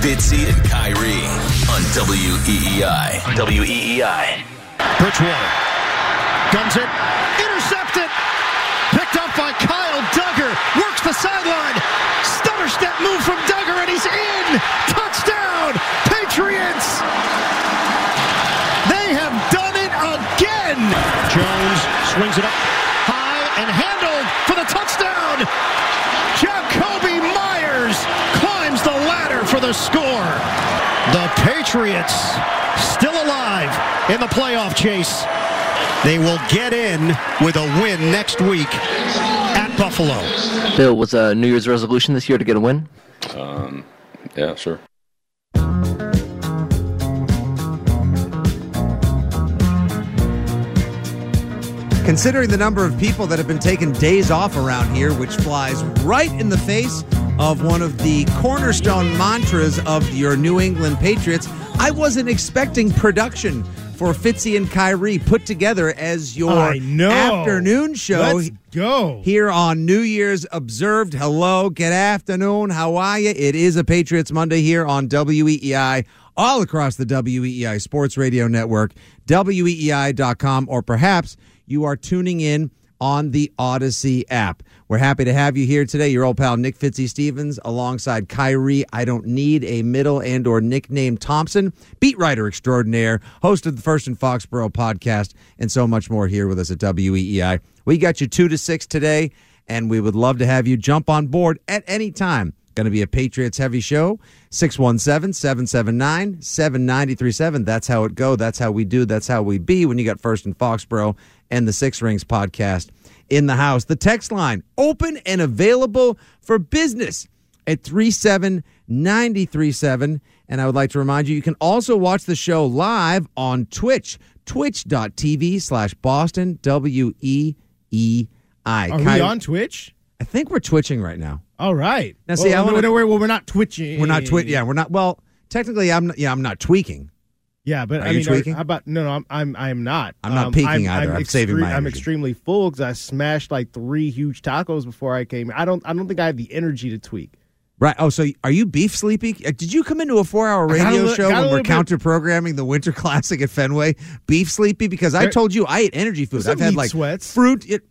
Fitzy and Kyrie on WEEI. WEEI. Bridgewater guns it, intercepted, picked up by Kyle Dugger, works the sideline, stutter step move from Dugger, and he's in. Touchdown, Patriots! They have done it again. Jones swings it up high and handled for the touchdown. Jakobi Meyers climbs the ladder for the score. The Patriots still alive in the playoff chase. They will get in with a win next week at Buffalo. Bill, was a New Year's resolution this year to get a win? Um, yeah, sure. Considering the number of people that have been taking days off around here, which flies right in the face of one of the cornerstone mantras of your New England Patriots, I wasn't expecting production for Fitzy and Kyrie put together as your afternoon show. Let's go. Here on New Year's Observed. Hello, good afternoon. How are you? It is a Patriots Monday here on WEEI, all across the WEEI Sports Radio Network, WEEI.com, or perhaps you are tuning in on the Odyssey app. We're happy to have you here today. Your old pal Nick Fitzy Stevens alongside Kyrie. I don't need a middle and or nickname Thompson, beat writer extraordinaire, host of the First and Foxborough podcast, and so much more here with us at WEEI. We got you two to six today, and we would love to have you jump on board at any time. Going to be a Patriots heavy show. 617 779 7937. That's how it go. That's how we do. That's how we be when you got First and Foxborough and the Six Rings podcast in the house. The text line open and available for business at 37937. And I would like to remind you, you can also watch the show live on Twitch, twitch.tv slash Boston W E E I. Are we on Twitch? I think we're twitching right now. All right. Now, see, well, I wanna- no, no, well, we're not twitching. We're not twitch. Yeah, we're not. Well, technically, I'm. Not, yeah, I'm not tweaking. Yeah, but Are I mean, tweaking? How about no, no? I'm I'm I'm not. I'm not Um, peaking either. I'm saving my I'm extremely full because I smashed like three huge tacos before I came. I don't I don't think I have the energy to tweak. Right. Oh, so are you beef sleepy? Uh, Did you come into a four-hour I got a radio show when we're bit- counter-programming the Winter Classic at Fenway? Beef sleepy because I There- told you I ate energy food. I've had like sweats. fruit, it,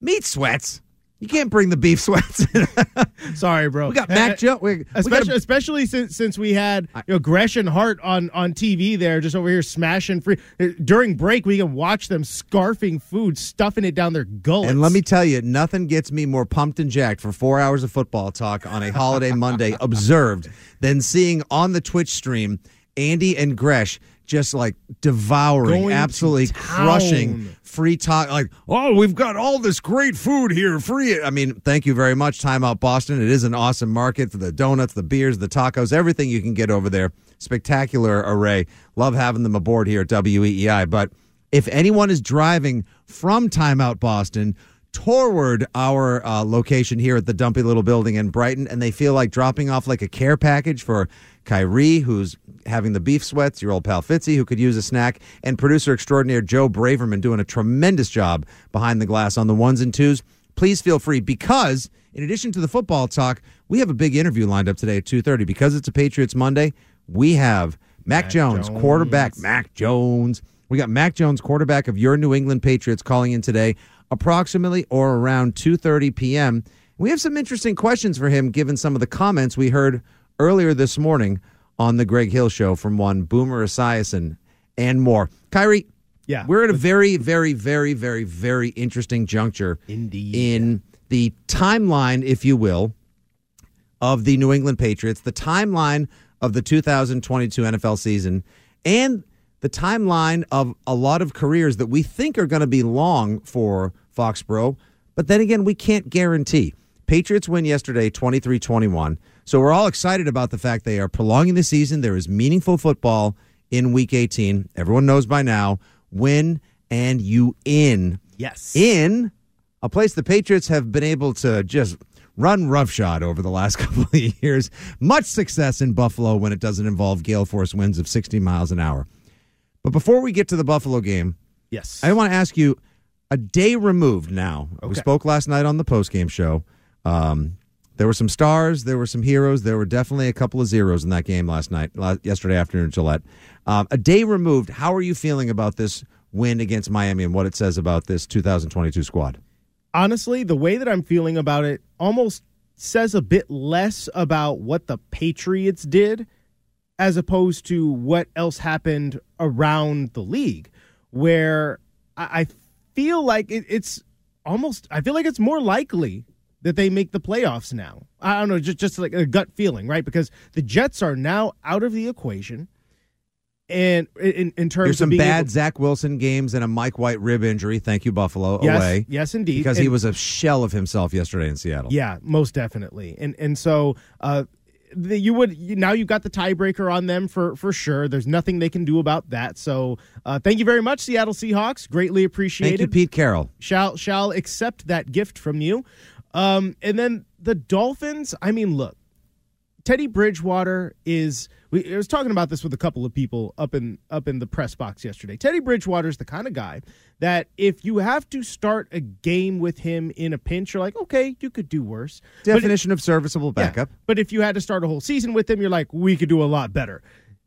meat sweats. You can't bring the beef sweats. Sorry, bro. we got Mac we Especially, a- especially since since we had you know, Gresham Hart on on TV there, just over here smashing free uh, during break. We can watch them scarfing food, stuffing it down their gullets. And let me tell you, nothing gets me more pumped and jacked for four hours of football talk on a holiday Monday observed than seeing on the Twitch stream Andy and Gresh just like devouring, Going absolutely town. crushing free talk. Like, oh, we've got all this great food here, free. I mean, thank you very much, Time Out Boston. It is an awesome market for the donuts, the beers, the tacos, everything you can get over there. Spectacular array. Love having them aboard here at WEEI. But if anyone is driving from Time Out Boston toward our uh, location here at the dumpy little building in Brighton, and they feel like dropping off like a care package for Kyrie, who's having the beef sweats, your old pal Fitzy, who could use a snack, and producer extraordinaire Joe Braverman doing a tremendous job behind the glass on the ones and twos. Please feel free because, in addition to the football talk, we have a big interview lined up today at two thirty. Because it's a Patriots Monday, we have Mac, Jones, Jones. quarterback. Mac Jones. We got Mac Jones, quarterback of your New England Patriots, calling in today, approximately or around two thirty p.m. We have some interesting questions for him, given some of the comments we heard earlier this morning on the Greg Hill Show from one Boomer Esiason and more. Kyrie, Yeah. we're at a very, very, very, very, very interesting juncture Indeed. in the timeline, if you will, of the New England Patriots, the timeline of the 2022 NFL season, and the timeline of a lot of careers that we think are going to be long for Foxborough. But then again, we can't guarantee. Patriots win yesterday 23 21. So we're all excited about the fact they are prolonging the season. There is meaningful football in Week 18. Everyone knows by now. Win and you in Yes. in a place the Patriots have been able to just run roughshod over the last couple of years. Much success in Buffalo when it doesn't involve gale force winds of 60 miles an hour. But before we get to the Buffalo game, Yes. I want to ask you a day removed now. We spoke last night on the postgame show. Um, there were some stars, there were some heroes, there were definitely a couple of zeros in that game last night, yesterday afternoon Gillette. Um, a day removed, how are you feeling about this win against Miami and what it says about this 2022 squad? honestly, the way that I'm feeling about it almost says a bit less about what the Patriots did as opposed to what else happened around the league, where I feel like it's almost, I feel like it's more likely that they make the playoffs now. I don't know, just, just like a gut feeling, right? Because the Jets are now out of the equation. And in, in terms There's some bad able- Zach Wilson games and a Mike White rib injury. Thank you, Buffalo. Yes, away. yes, indeed. Because he was a shell of himself yesterday in Seattle. Yeah, most definitely. And and so uh the, you would you, now you've got the tiebreaker on them for for sure. There's nothing they can do about that. So uh, thank you very much, Seattle Seahawks. Greatly appreciated. Thank you, Pete Carroll. Shall shall accept that gift from you. Um, and then the Dolphins. I mean, look, Teddy Bridgewater is. We I was talking about this with a couple of people up in up in the press box yesterday. Teddy Bridgewater is the kind of guy that if you have to start a game with him in a pinch, you're like, okay, you could do worse. Definition of serviceable yeah, backup. but if you had to start a whole season with him, you're like, we could do a lot better.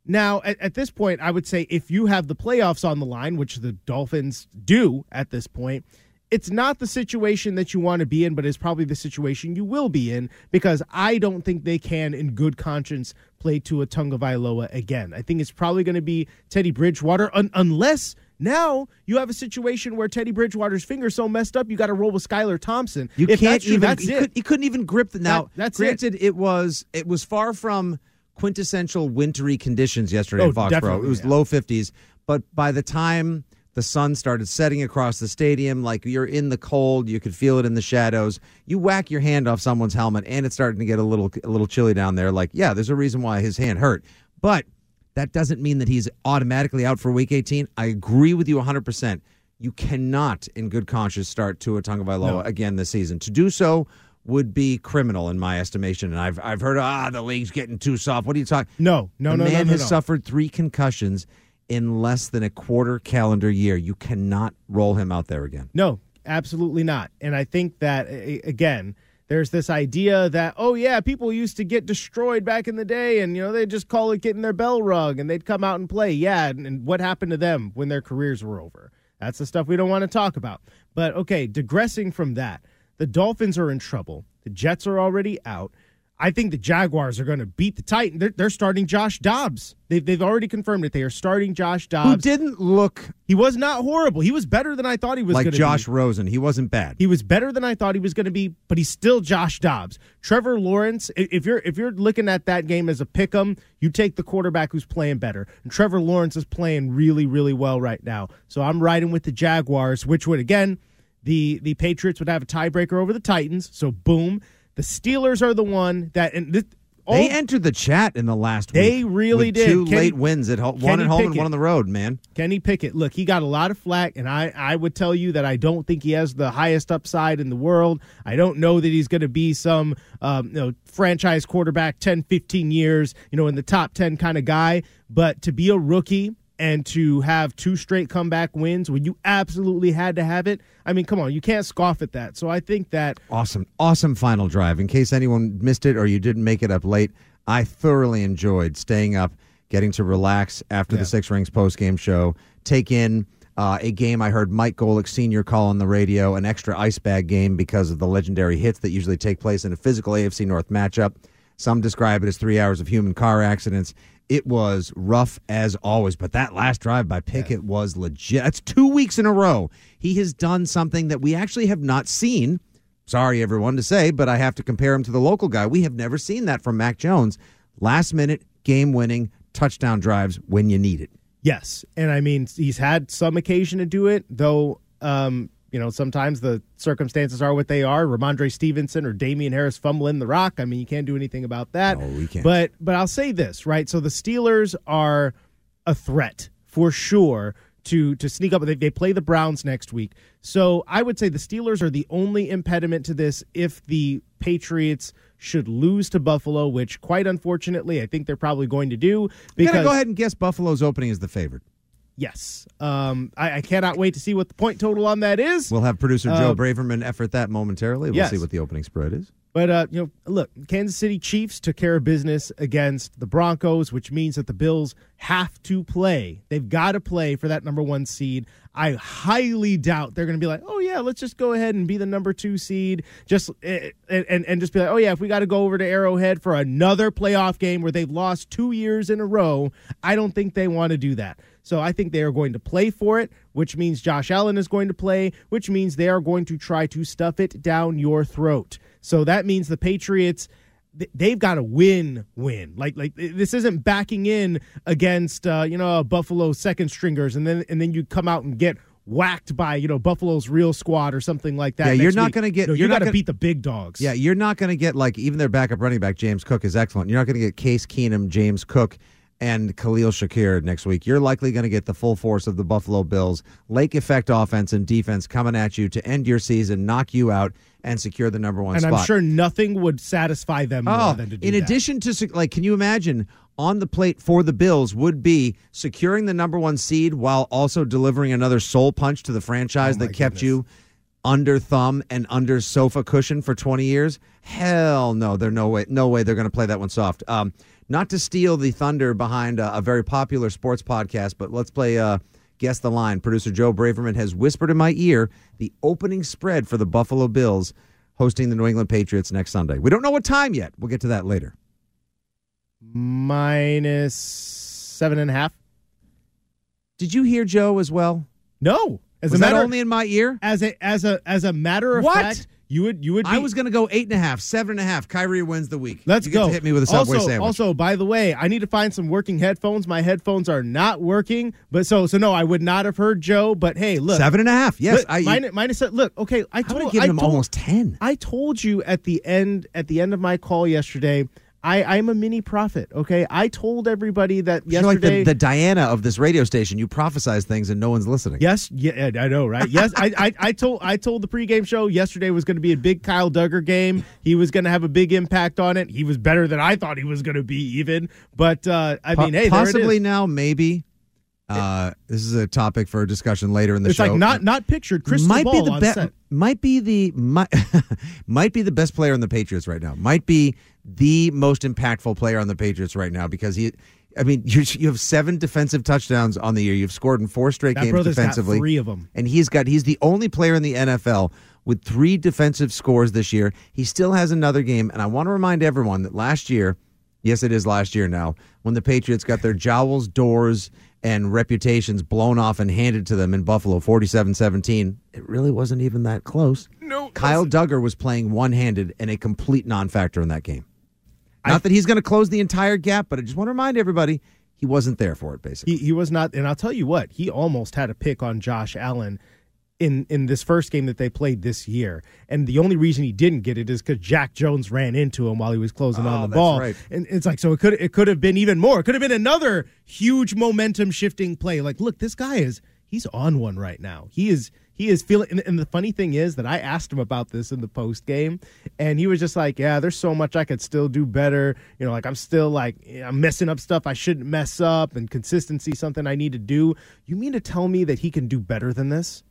Now, at, at this point, I would say if you have the playoffs on the line, which the Dolphins do at this point, it's not the situation that you want to be in, but it's probably the situation you will be in because I don't think they can, in good conscience, play Tua Tagovailoa again. I think it's probably going to be Teddy Bridgewater, un- unless now you have a situation where Teddy Bridgewater's finger's so messed up, you got to roll with Skylar Thompson. You if can't that's true, even. that's he, it. Could, he couldn't even grip the. Now, That- that's granted, it. was it was far from quintessential wintry conditions yesterday Oh, in Foxborough. It was yeah. low fifties, but by the time the sun started setting across the stadium, like you're in the cold, you could feel it in the shadows. You whack your hand off someone's helmet, and it's starting to get a little a little chilly down there. Like, yeah, there's a reason why his hand hurt, but that doesn't mean that he's automatically out for Week 18. I agree with you 100. percent You cannot, in good conscience, start Tua Tagovailoa again this season. To do so would be criminal in my estimation. And I've I've heard ah the league's getting too soft. What are you talking? No, no, the no, man no, no, has no. suffered three concussions in less than a quarter calendar year. You cannot roll him out there again. No, absolutely not. And I think that again, there's this idea that oh yeah, people used to get destroyed back in the day, and you know they just call it getting their bell rung, and they'd come out and play. Yeah, and, and what happened to them when their careers were over? That's the stuff we don't want to talk about. But okay, digressing from that, the Dolphins are in trouble. The Jets are already out. I think the Jaguars are going to beat the Titans. They're, they're starting Josh Dobbs. They've, they've already confirmed it. They are starting Josh Dobbs. Who didn't look He was not horrible. He was better than I thought he was like going to Josh be. Rosen. He wasn't bad. He was better than I thought he was going to be, but he's still Josh Dobbs. Trevor Lawrence, if you're if you're looking at that game as a pick 'em, you take the quarterback who's playing better. And Trevor Lawrence is playing really really well right now. So I'm riding with the Jaguars, which would again, the the Patriots would have a tiebreaker over the Titans. So boom, the Steelers are the one that and this, all, They entered the chat in the last week. They really did. Two Kenny- late wins at home, one at home and one on the road. Man, Kenny Pickett, look, he got a lot of flack, and I, I would tell you that I don't think he has the highest upside in the world. I don't know that he's going to be some um, you know, franchise quarterback 10, 15 years, you know, in the top 10 kind of guy. But to be a rookie and to have two straight comeback wins when you absolutely had to have it, I mean, come on, you can't scoff at that. So I think that awesome, awesome final drive. In case anyone missed it or you didn't make it up late, I thoroughly enjoyed staying up, getting to relax after Yeah. the Six Rings post game show, take in. Uh, a game I heard Mike Golic Sr. call on the radio, an extra ice bag game because of the legendary hits that usually take place in a physical AFC North matchup. Some describe it as three hours of human car accidents. It was rough as always, but that last drive by Pickett was legit. That's two weeks in a row. He has done something that we actually have not seen. Sorry, everyone, to say, but I have to compare him to the local guy. We have never seen that from Mac Jones. Last minute, game winning touchdown drives when you need it. Yes, and I mean he's had some occasion to do it, though. Um, you know, sometimes the circumstances are what they are. Rhamondre Stevenson or Damien Harris fumbling the rock. I mean, you can't do anything about that. No, we can't. But but I'll say this, right? So the Steelers are a threat for sure to to sneak up. They, they play the Browns next week, so I would say the Steelers are the only impediment to this. If the Patriots should lose to Buffalo, which quite unfortunately I think they're probably going to do, because gotta go ahead and guess Buffalo's opening is the favorite. Yes, um, I, I cannot wait to see what the point total on that is. We'll have producer Joe Uh, Braverman effort that momentarily. We'll yes. see what the opening spread is. But uh, you know, look, Kansas City Chiefs took care of business against the Broncos, which means that the Bills have to play. They've got to play for that number one seed. I highly doubt they're going to be like, oh yeah, let's just go ahead and be the number two seed, just eh, and and, and just be like, oh yeah, if we got to go over to Arrowhead for another playoff game where they've lost two years in a row, I don't think they want to do that. So I think they are going to play for it, which means Josh Allen is going to play, which means they are going to try to stuff it down your throat. So that means the Patriots they've got to win win. Like like this isn't backing in against uh, you know Buffalo second stringers and then and then you come out and get whacked by you know Buffalo's real squad or something like that. Yeah, you're not week. gonna get- No, you're you not got gonna- beat the big dogs. Yeah, you're not going to get like even their backup running back James Cook is excellent. You're not going to get Case Keenum, James Cook, and Khalil Shakir next week. You're likely going to get the full force of the Buffalo Bills lake effect offense and defense coming at you to end your season, knock you out, and secure the number one and spot. I'm sure nothing would satisfy them more Oh, than to do that. in that. addition to like, can you imagine on the plate for the Bills would be securing the number one seed while also delivering another soul punch to the franchise Oh, that kept goodness. you under thumb and under sofa cushion for 20 years? Hell no, there's no way, no way they're going to play that one soft. Um, not to steal the thunder behind a, a very popular sports podcast, but let's play. Uh, Guess the line. Producer Joe Braverman has whispered in my ear the opening spread for the Buffalo Bills hosting the New England Patriots next Sunday. We don't know what time yet. We'll get to that later. minus seven and a half. Did you hear Joe as well? No, as Was a that matter only in my ear? as a as a as a matter of What? fact, you would you would. Be, I was going to go eight and a half, seven and a half. Kyrie wins the week. Let's You get go. to hit me with a Subway also, sandwich. Also, by the way, I need to find some working headphones. My headphones are not working, but so so no, I would not have heard Joe. But hey, look, seven and a half. Yes, look, I. mine, minus. Look, okay, I I told would have given I him told- almost ten. I told you at the end at the end of my call yesterday. I, I'm a mini prophet. Okay, I told everybody that You're like yesterday. the, the Diana of this radio station. You prophesize things and no one's listening. Yes, yeah, I know, right? Yes, I, I, I told I told the pregame show yesterday was going to be a big Kyle Dugger game. He was going to have a big impact on it. He was better than I thought he was going to be, even. But uh, I Po- mean, hey, possibly there it is. now, maybe. Uh, this is a topic for discussion later in the It's show. like not not pictured. Crystal might be the best. Might be the might, might be the best player in the Patriots right now. Might be the most impactful player on the Patriots right now because he. I mean, you you have seven defensive touchdowns on the year. You've scored in four straight That games defensively. three of them, and he's got he's the only player in the NFL with three defensive scores this year. He still has another game, and I want to remind everyone that last year, yes, it is last year now, when the Patriots got their jowls, doors, and reputations blown off and handed to them in Buffalo 47-17, it really wasn't even that close. No, Kyle Dugger was playing one-handed and a complete non-factor in that game. Not that he's going to close the entire gap, but I just want to remind everybody he wasn't there for it, basically. He he was not, and I'll tell you what, he almost had a pick on Josh Allen in in this first game that they played this year, and the only reason he didn't get it is because Jack Jones ran into him while he was closing Oh, on ah, the that's ball, right. and it's like so it could it could have been even more. It could have been another huge momentum shifting play. Like, look, this guy is he's on one right now. He is he is feeling. And, and the funny thing is that I asked him about this in the post game, and he was just like, "Yeah, there's so much I could still do better. You know, like I'm still like I'm messing up stuff I shouldn't mess up, and consistency something I need to do. You mean to tell me that he can do better than this?"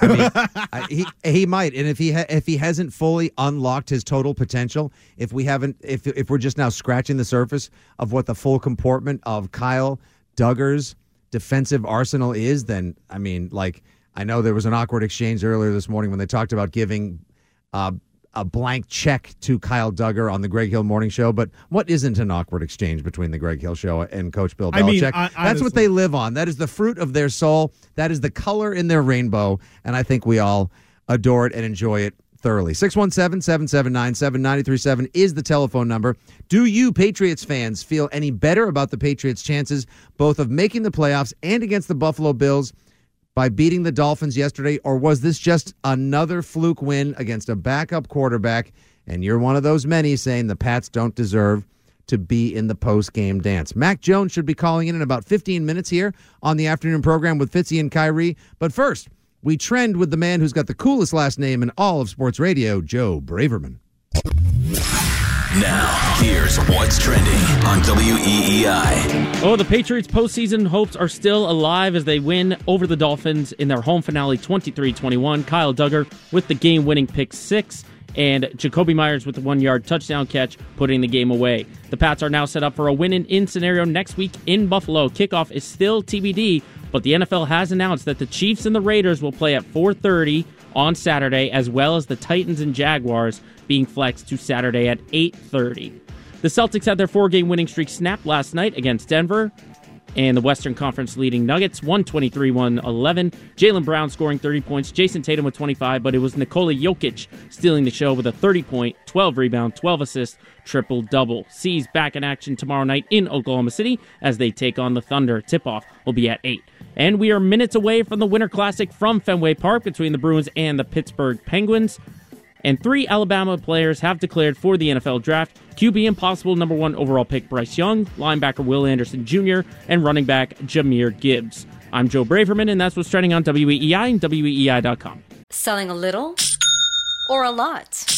I mean, I, he he might, and if he ha- if he hasn't fully unlocked his total potential, if we haven't, if if we're just now scratching the surface of what the full comportment of Kyle Dugger's defensive arsenal is, then I mean, like I know there was an awkward exchange earlier this morning when they talked about giving. Uh, a blank check to Kyle Dugger on the Greg Hill Morning Show, but what isn't an awkward exchange between the Greg Hill Show and Coach Bill I mean, Belichick? I- That's what they live on. That is the fruit of their soul. That is the color in their rainbow. And I think we all adore it and enjoy it thoroughly. 617 779 7937 is the telephone number. Do you, Patriots fans, feel any better about the Patriots' chances both of making the playoffs and against the Buffalo Bills? By beating the Dolphins yesterday, or was this just another fluke win against a backup quarterback? And you're one of those many saying the Pats don't deserve to be in the post game dance. Mac Jones should be calling in in about 15 minutes here on the afternoon program with Fitzy and Kyrie. But first, we trend with the man who's got the coolest last name in all of sports radio, Joe Braverman. Now, here's what's trending on WEEI. Oh, the Patriots' postseason hopes are still alive as they win over the Dolphins in their home finale 23 21. Kyle Dugger with the game winning pick six, and Jakobi Meyers with the one yard touchdown catch, putting the game away. The Pats are now set up for a win and in scenario next week in Buffalo. Kickoff is still TBD, but the NFL has announced that the Chiefs and the Raiders will play at 4:30 on Saturday, as well as the Titans and Jaguars being flexed to Saturday at 8:30. The Celtics had their four-game winning streak snapped last night against Denver. And the Western Conference leading Nuggets, 123 111. Jaylen Brown scoring 30 points, Jayson Tatum with 25, but it was Nikola Jokic stealing the show with a 30 point, 12 rebound, 12 assist, triple double. C's back in action tomorrow night in Oklahoma City as they take on the Thunder. Tip off will be at 8. And we are minutes away from the Winter Classic from Fenway Park between the Bruins and the Pittsburgh Penguins. And three Alabama players have declared for the NFL draft QB impossible number one overall pick Bryce Young, linebacker Will Anderson Jr., and running back Jahmyr Gibbs. I'm Joe Braverman, and that's what's trending on WEEI and WEEI.com. Selling a little or a lot?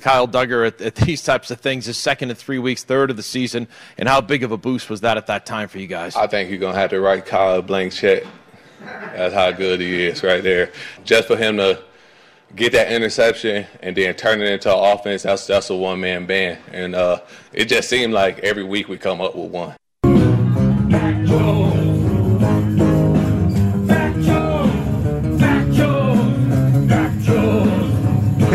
Kyle Dugger at, at, these types of things, his second in three weeks, third of the season, and how big of a boost was that at that time for you guys? I think you're going to have to write Kyle a blank check. That's how good he is right there. Just for him to get that interception and then turn it into an offense, that's, that's a one man band. And uh, it just seemed like every week we come up with one.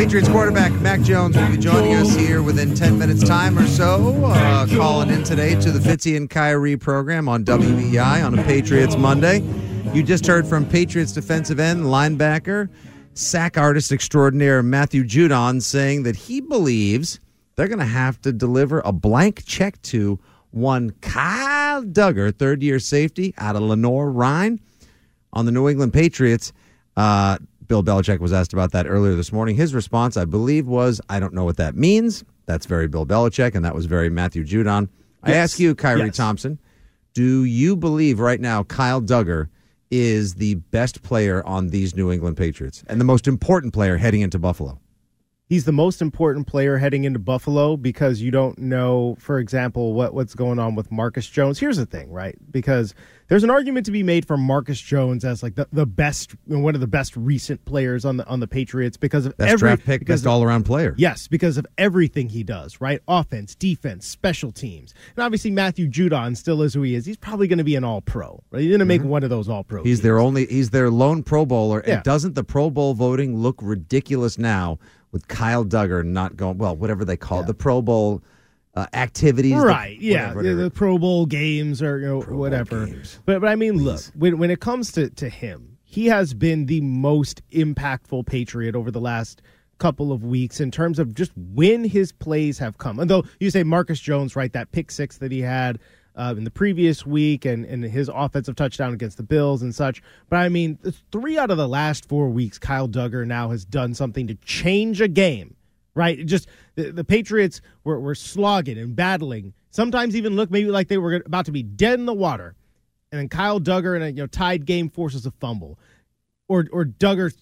Patriots quarterback Mac Jones will be joining us here within 10 minutes' time or so. Uh, calling in today to the Fitzy and Kyrie program on WEI on a Patriots Monday. You just heard from Patriots defensive end, linebacker, sack artist extraordinaire Matthew Judon saying that he believes they're going to have to deliver a blank check to one Kyle Dugger, third year safety out of Lenoir-Rhyne on the New England Patriots. Uh, Bill Belichick was asked about that earlier this morning. His response, I believe, was, I don't know what that means. That's very Bill Belichick, and that was very Matthew Judon. I ask you, Kyrie Yes. Thompson, do you believe right now Kyle Dugger is the best player on these New England Patriots and the most important player heading into Buffalo? He's the most important player heading into Buffalo because you don't know, for example, what what's going on with Marcus Jones. Here's the thing, right? Because there's an argument to be made for Marcus Jones as like the, the best, one of the best recent players on the on the Patriots because of Best every draft pick, best all around player. Yes, because of everything he does, right? Offense, defense, special teams. And obviously Matthew Judon still is who he is. He's probably going to be an all pro. Right? He's going to make one of those all pro. Mm-hmm. He's their only. He's their lone Pro Bowler. Yeah. And doesn't the Pro Bowl voting look ridiculous now with Kyle Dugger not going? Well, whatever they call it, the Pro Bowl uh, activities. the- Right, yeah, whatever, the- whatever. the Pro Bowl games or you know whatever. But but I mean, look, when when it comes to to him, he has been the most impactful Patriot over the last couple of weeks in terms of just when his plays have come. And though you say Marcus Jones, right, that pick six that he had uh, in the previous week and, and his offensive touchdown against the Bills and such. But I mean, three out of the last four weeks, Kyle Dugger now has done something to change a game right? It just the, the Patriots were, were slogging and battling. Sometimes even look maybe like they were about to be dead in the water, and then Kyle Dugger in a you know tied game forces a fumble, or or Dugger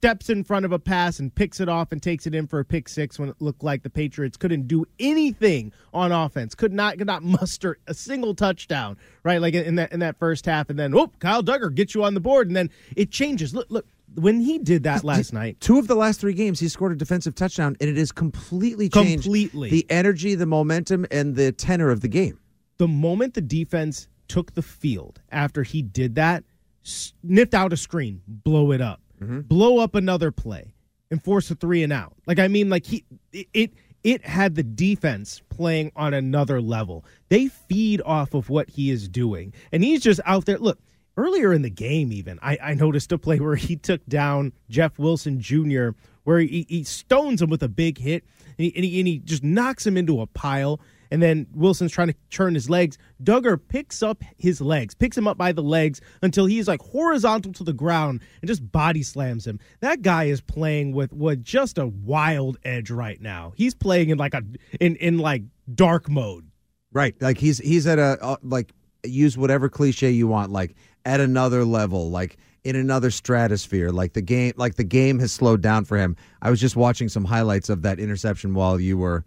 steps in front of a pass and picks it off and takes it in for a pick six when it looked like the Patriots couldn't do anything on offense, could not could not muster a single touchdown, right? Like in that in that first half, and then oh Kyle Dugger gets you on the board, and then it changes. Look look when he did that last night. Two of the last three games, he scored a defensive touchdown, and it has completely changed Completely. the energy, the momentum, and the tenor of the game. the moment the defense took the field after he did that, sniffed out a screen, blow it up, Mm-hmm. blow up another play, and force a three and out. Like I mean, like he it it, it had the defense playing on another level. They feed off of what he is doing, and he's just out there. Look. Earlier in the game, even I, I noticed a play where he took down Jeff Wilson Jr., where he, he stones him with a big hit, and he, and he, and he just knocks him into a pile and then Wilson's trying to turn his legs. Dugger picks up his legs, picks him up by the legs until he's like horizontal to the ground and just body slams him. That guy is playing with with just a wild edge right now. He's playing in like a in in like dark mode. Right, like he's he's at a uh, like use whatever cliche you want, like at another level, like in another stratosphere. Like the game, like the game has slowed down for him. I was just watching some highlights of that interception while you were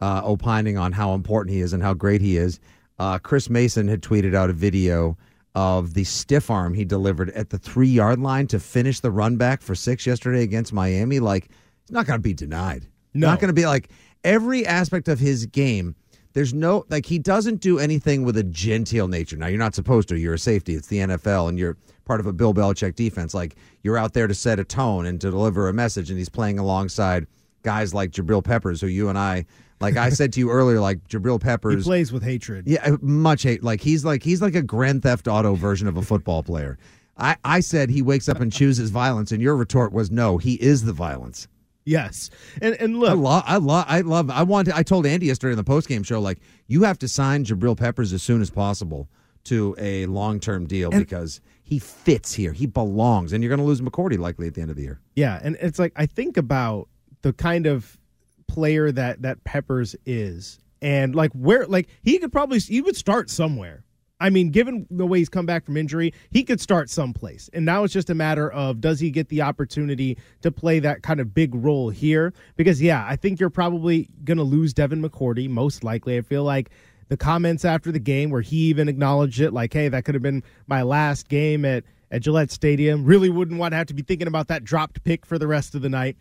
uh, opining on how important he is and how great he is. Uh, Chris Mason had tweeted out a video of the stiff arm he delivered at the three yard line to finish the run back for six yesterday against Miami. Like, it's not going to be denied. No. Not going to be like every aspect of his game. There's no, like, he doesn't do anything with a genteel nature. Now, you're not supposed to. You're a safety. It's the NFL, and you're part of a Bill Belichick defense. Like, you're out there to set a tone and to deliver a message, and he's playing alongside guys like Jabril Peppers, who you and I, like I said to you earlier, like Jabril Peppers He plays with hatred. Yeah, uh, much hate. Like he's like he's like a Grand Theft Auto version of a football player. I, I said he wakes up and chooses violence, and your retort was no, he is the violence. Yes, and and look, I love, I love, I love. I want. I told Andy yesterday in the post game show, like you have to sign Jabril Peppers as soon as possible to a long term deal because he fits here. He belongs, and you're going to lose McCourty likely at the end of the year. Yeah, and it's like I think about the kind of player that that Peppers is, and like where like he could probably he would start somewhere. I mean, given the way he's come back from injury, he could start someplace. And now it's just a matter of does he get the opportunity to play that kind of big role here? Because yeah, I think you're probably to lose Devin McCourty most likely. I feel like the comments after the game where he even acknowledged it, like, "Hey, that could have been my last game at at Gillette Stadium." Really wouldn't want to have to be thinking about that dropped pick for the rest of the night.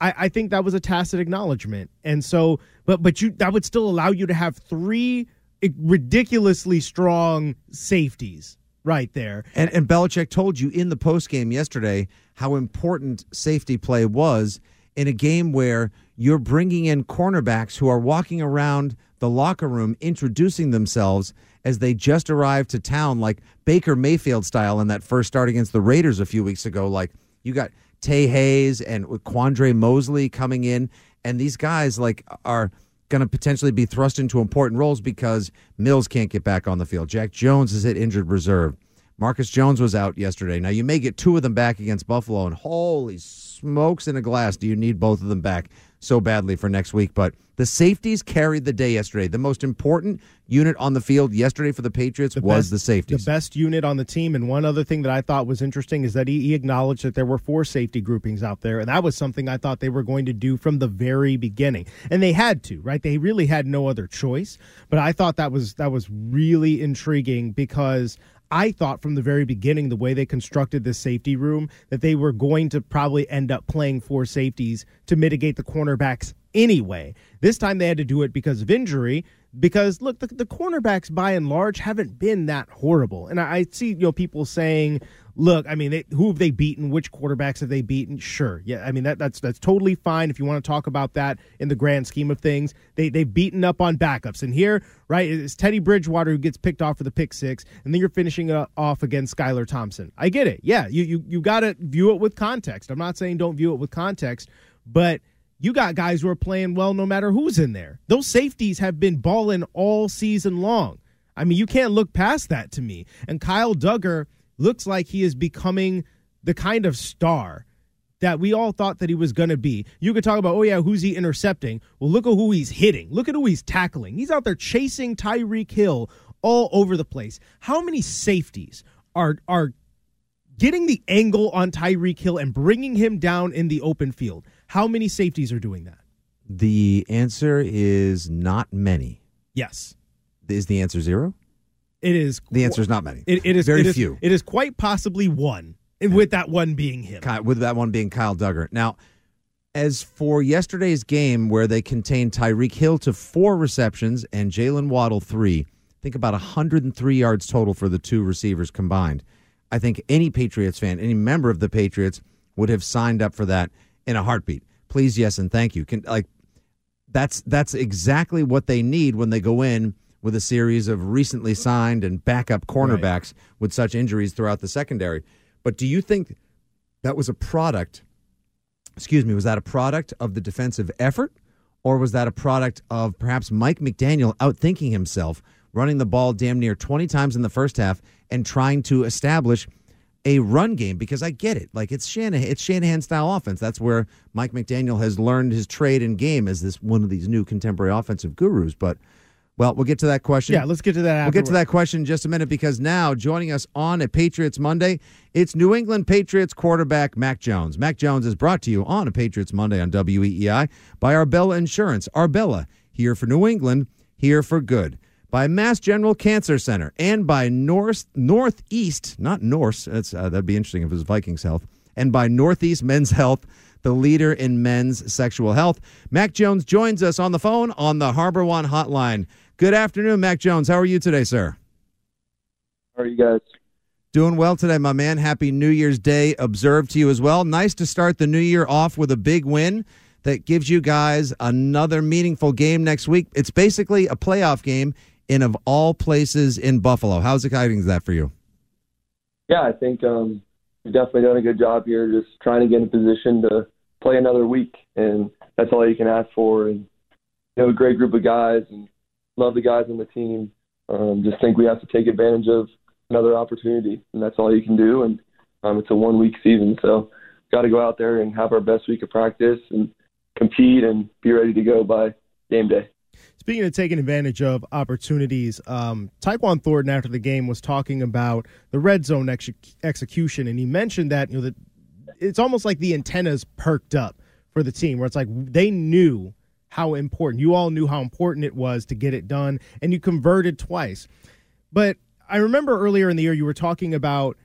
I, I think that was a tacit acknowledgement, and so, but but you that would still allow you to have three ridiculously strong safeties right there. And and Belichick told you in the post game yesterday how important safety play was in a game where you're bringing in cornerbacks who are walking around the locker room introducing themselves as they just arrived to town, like Baker Mayfield style in that first start against the Raiders a few weeks ago. Like you got Tae Hayes and Quandre Mosely coming in, and these guys like are going to potentially be thrust into important roles because Mills can't get back on the field. Jack Jones is at injured reserve. Marcus Jones was out yesterday. Now you may get two of them back against Buffalo, and holy smokes in a glass, do you need both of them back? So badly for next week. But the safeties carried the day yesterday. The most important unit on the field yesterday for the Patriots The was best- the safeties. The best unit on the team. And one other thing that I thought was interesting is that he, he acknowledged that there were four safety groupings out there. And that was something I thought they were going to do from the very beginning. And they had to, right? They really had no other choice. But I thought that was that was really intriguing because I thought from the very beginning, the way they constructed this safety room, that they were going to probably end up playing four safeties to mitigate the cornerbacks anyway. This time they had to do it because of injury. Because look, the, the cornerbacks by and large haven't been that horrible, and I, I see you know people saying, "Look, I mean, they, who have they beaten? Which quarterbacks have they beaten?" Sure, yeah, I mean that that's that's totally fine if you want to talk about that in the grand scheme of things. They they've beaten up on backups, and here, right, it's Teddy Bridgewater who gets picked off for the pick six, and then you're finishing it off against Skylar Thompson. I get it, yeah, you you you got to view it with context. I'm not saying don't view it with context, but you got guys who are playing well no matter who's in there. Those safeties have been balling all season long. I mean, you can't look past that to me. And Kyle Dugger looks like he is becoming the kind of star that we all thought that he was going to be. You could talk about, oh, yeah, who's he intercepting? Well, look at who he's hitting. Look at who he's tackling. He's out there chasing Tyreek Hill all over the place. How many safeties are are getting the angle on Tyreek Hill and bringing him down in the open field? How many safeties are doing that? the answer is not many. Yes. Is the answer zero? It is. The answer is not many. It, it is very it is- few. It is quite possibly one, and with that one being him. Ky- with that one being Kyle Dugger. Now, as for yesterday's game where they contained Tyreek Hill to four receptions and Jaylen Waddle three, think about 103 yards total for the two receivers combined. I think any Patriots fan, any member of the Patriots would have signed up for that in a heartbeat. Please, yes, and thank you. Can like that's that's exactly what they need when they go in with a series of recently signed and backup cornerbacks with such injuries throughout the secondary. But do you think that was a product? Excuse me, was that a product of the defensive effort, or was that a product of perhaps Mike McDaniel outthinking himself, running the ball damn near twenty times in the first half and trying to establish a run game because I get it. Like it's Shanahan, it's Shanahan style offense. That's where Mike McDaniel has learned his trade and game as this one of these new contemporary offensive gurus. But well, we'll get to that question. Yeah, let's get to that. We'll get to that question in just a minute because now joining us on a Patriots Monday, it's New England Patriots quarterback Mac Jones. Mac Jones is brought to you on a Patriots Monday on WEEI by Arbella Insurance. Arbella, here for New England, here for good. By Mass General Cancer Center and by North Northeast, not Norse. That's uh, that'd be interesting if it was Vikings Health. And by Northeast Men's Health, the leader in men's sexual health. Mac Jones joins us on the phone on the Harbor One hotline. Good afternoon, Mac Jones. How are you today, sir? How are you guys? Doing well today, my man. Happy New Year's Day observed to you as well. Nice to start the new year off with a big win that gives you guys another meaningful game next week. It's basically a playoff game in of all places in Buffalo. How's exciting is that for you? Yeah, I think um, we've definitely done a good job here, just trying to get in position to play another week, and that's all you can ask for. And you know, a great group of guys, and love the guys on the team. Um, just think we have to take advantage of another opportunity, and that's all you can do. And um, it's a one week season, so got to go out there and have our best week of practice and compete and be ready to go by game day. Speaking of taking advantage of opportunities, um, Tyquan Thornton after the game was talking about the red zone ex- execution, and he mentioned that you know that it's almost like the antennas perked up for the team, where it's like they knew how important you all knew how important it was to get it done, and you converted twice. But I remember earlier in the year you were talking about,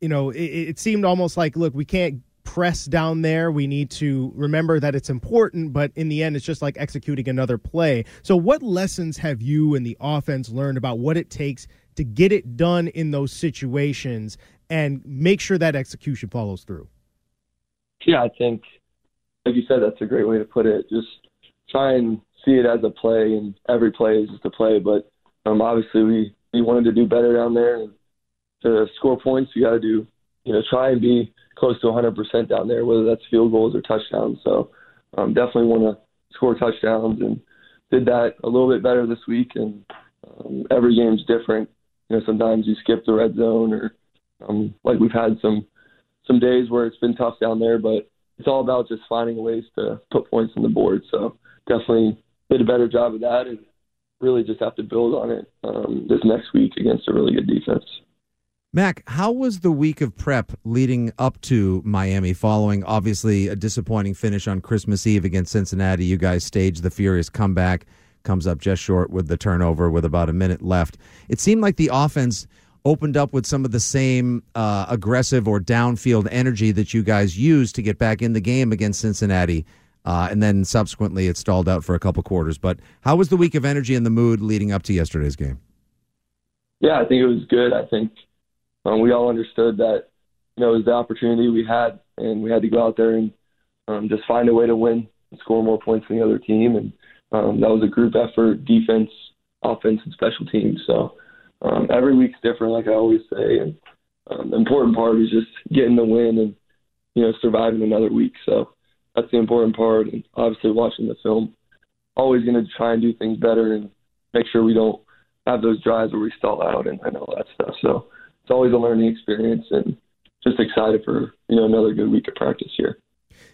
you know, it, it seemed almost like, look, we can't press down there. We need to remember that it's important, but in the end, it's just like executing another play. So, what lessons have you and the offense learned about what it takes to get it done in those situations and make sure that execution follows through? Yeah, I think, like you said, that's a great way to put it. Just try and see it as a play, and every play is just a play. But um, obviously, we we wanted to do better down there, and to score points, you got to do, you know, try and be close to 100% down there, whether that's field goals or touchdowns. So um, definitely want to score touchdowns, and did that a little bit better this week. And um, every game's different. You know, sometimes you skip the red zone, or um, like we've had some some days where it's been tough down there, but it's all about just finding ways to put points on the board. So definitely did a better job of that, and really just have to build on it um, this next week against a really good defense. Mac, how was the week of prep leading up to Miami following obviously a disappointing finish on Christmas Eve against Cincinnati? You guys staged the furious comeback, comes up just short with the turnover with about a minute left. It seemed like the offense opened up with some of the same uh, aggressive or downfield energy that you guys used to get back in the game against Cincinnati. Uh, and then subsequently it stalled out for a couple quarters. But how was the week of energy and the mood leading up to yesterday's game? Yeah, I think it was good. I think um, we all understood that you know it was the opportunity we had, and we had to go out there and um, just find a way to win and score more points than the other team. And um, that was a group effort, defense, offense, and special teams. So um, every week's different, like I always say. And um, the important part is just getting the win and you know surviving another week. So that's the important part. And obviously, watching the film, always going to try and do things better and make sure we don't have those drives where we stall out and, and all that stuff. So it's always a learning experience and just excited for you know another good week of practice here.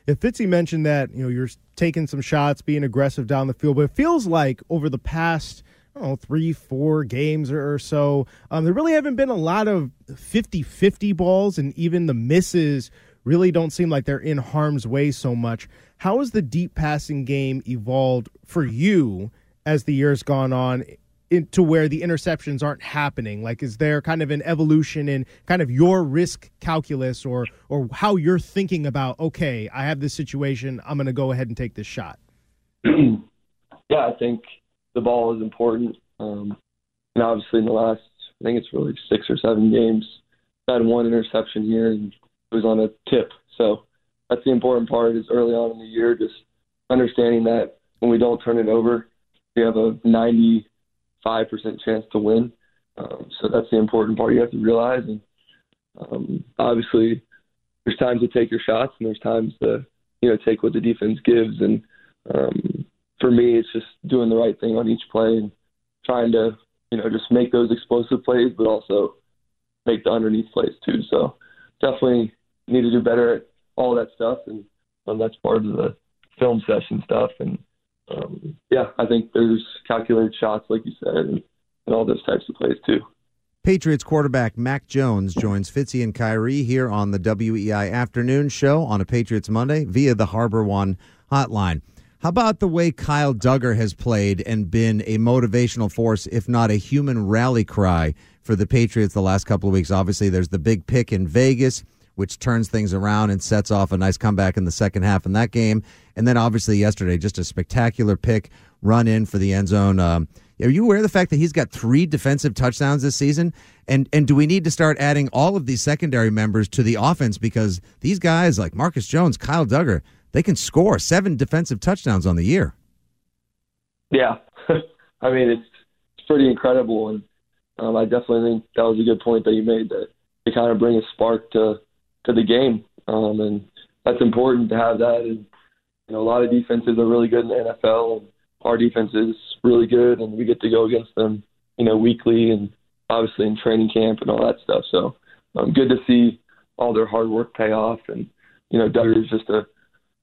If Fitzy mentioned that you know you're taking some shots, being aggressive down the field, but it feels like over the past I don't know, three, four games or, so, um, there really haven't been a lot of 50-50 balls, and even the misses really don't seem like they're in harm's way so much. How has the deep passing game evolved for you as the years gone on into where the interceptions aren't happening? Like, is there kind of an evolution in kind of your risk calculus or or how you're thinking about? Okay, I have this situation. I'm going to go ahead and take this shot. yeah, I think the ball is important. Um, and obviously, in the last, I think it's really six or seven games, I had one interception here, and it was on a tip. So that's the important part. Is early on in the year, just understanding that when we don't turn it over, we have a 95% chance to win. Um, so that's the important part you have to realize. And um, obviously, there's times to take your shots, and there's times to you know take what the defense gives. And um, for me, it's just doing the right thing on each play and trying to you know just make those explosive plays, but also make the underneath plays too. So definitely need to do better at all that stuff, and um, that's part of the film session stuff. And um, yeah, I think there's calculated shots, like you said, and, and all those types of plays too. Patriots quarterback Mac Jones joins Fitzy and Kyrie here on the WEEI afternoon show on a Patriots Monday via the Harbor One hotline. How about the way Kyle Dugger has played and been a motivational force, if not a human rally cry for the Patriots the last couple of weeks? Obviously, there's the big pick in Vegas which turns things around and sets off a nice comeback in the second half in that game. And then obviously yesterday, just a spectacular pick run in for the end zone. Um, are you aware of the fact that he's got three defensive touchdowns this season? And and do we need to start adding all of these secondary members to the offense because these guys like Marcus Jones, Kyle Dugger, they can score seven defensive touchdowns on the year. Yeah, I mean it's it's pretty incredible, and um, I definitely think that was a good point that you made that they kind of bring a spark to to the game, um, and that's important to have that. And you know, a lot of defenses are really good in the NFL, and our defense is really good, and we get to go against them, you know, weekly and obviously in training camp and all that stuff. So, um, good to see all their hard work pay off. And you know, Dugger is just a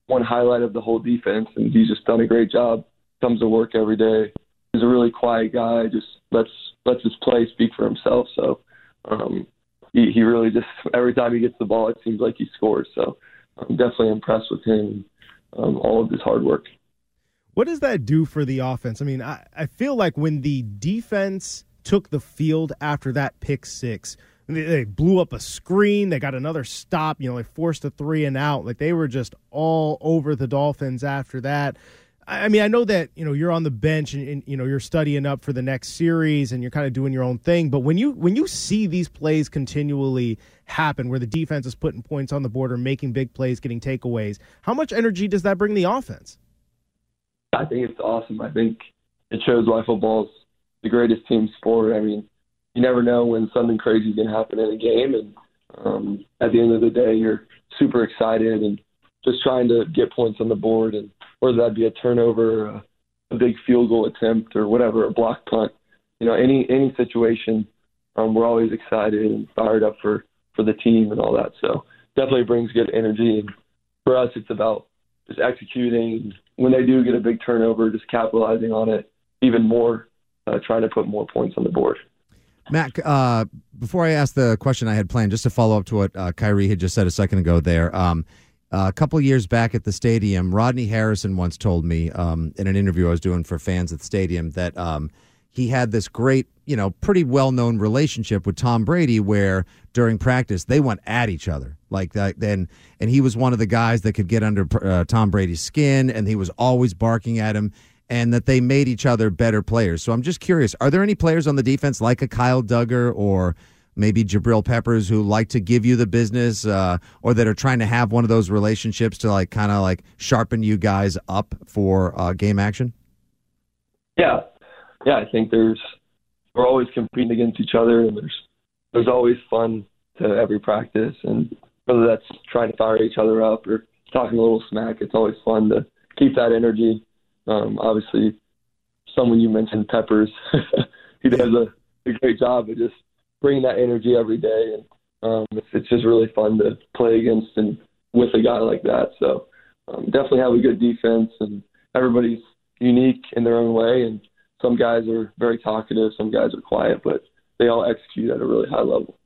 one highlight of the whole defense, and he's just done a great job. Comes to work every day. He's a really quiet guy. Just lets lets his play speak for himself. So, um, he, he really just every time he gets the ball, it seems like he scores. So I'm definitely impressed with him, um, all of his hard work. What does that do for the offense? I mean, I, I feel like when the defense took the field after that pick six, they, they blew up a screen. They got another stop. You know, they forced a three and out. Like they were just all over the Dolphins after that. I mean, I know that you know you're on the bench and, and, you know you're studying up for the next series and you're kind of doing your own thing. But when you when you see these plays continually happen, where the defense is putting points on the board or making big plays, getting takeaways, how much energy does that bring the offense? I think it's awesome. I think it shows why football's the greatest team sport. I mean, you never know when something crazy to happen in a game, and um, at the end of the day, you're super excited and just trying to get points on the board and whether that be a turnover, a, a big field goal attempt, or whatever, a block punt. You know, any any situation, um, we're always excited and fired up for for the team and all that. So definitely brings good energy, and for us, it's about just executing. When they do get a big turnover, just capitalizing on it even more, uh, trying to put more points on the board. Matt, uh, before I ask the question I had planned, just to follow up to what uh, Kyrie had just said a second ago there. Um, a couple years back at the stadium, Rodney Harrison once told me um, in an interview I was doing for fans at the stadium that um, he had this great, you know, pretty well known relationship with Tom Brady where during practice they went at each other. Like that, then, and he was one of the guys that could get under uh, Tom Brady's skin and he was always barking at him and that they made each other better players. So I'm just curious are there any players on the defense like a Kyle Dugger or maybe Jabril Peppers who like to give you the business uh, or that are trying to have one of those relationships to like kind of like sharpen you guys up for uh, game action? Yeah, yeah. I think there's we're always competing against each other, and there's there's always fun to every practice, and whether that's trying to fire each other up or talking a little smack, it's always fun to keep that energy. Um, obviously, someone you mentioned, Peppers, he does a, a great job of just bringing that energy every day, and um, it's, it's just really fun to play against and with a guy like that. So um, definitely have a good defense, and everybody's unique in their own way. And some guys are very talkative, some guys are quiet, but they all execute at a really high level.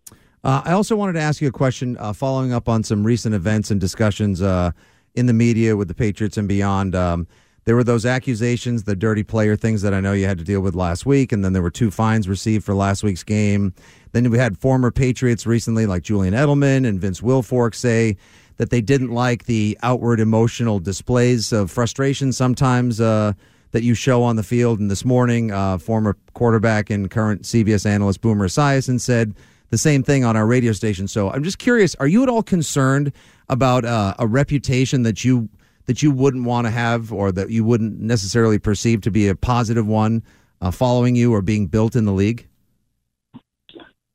Uh, I also wanted to ask you a question uh, following up on some recent events and discussions uh, in the media with the Patriots and beyond. Um, there were those accusations, the dirty player things that I know you had to deal with last week, and then there were two fines received for last week's game. Then we had former Patriots recently, like Julian Edelman and Vince Wilfork, say that they didn't like the outward emotional displays of frustration sometimes uh, that you show on the field. And this morning, uh, former quarterback and current CBS analyst Boomer Esiason said the same thing on our radio station. So I'm just curious: Are you at all concerned about uh, a reputation that you that you wouldn't want to have, or that you wouldn't necessarily perceive to be a positive one, uh, following you or being built in the league?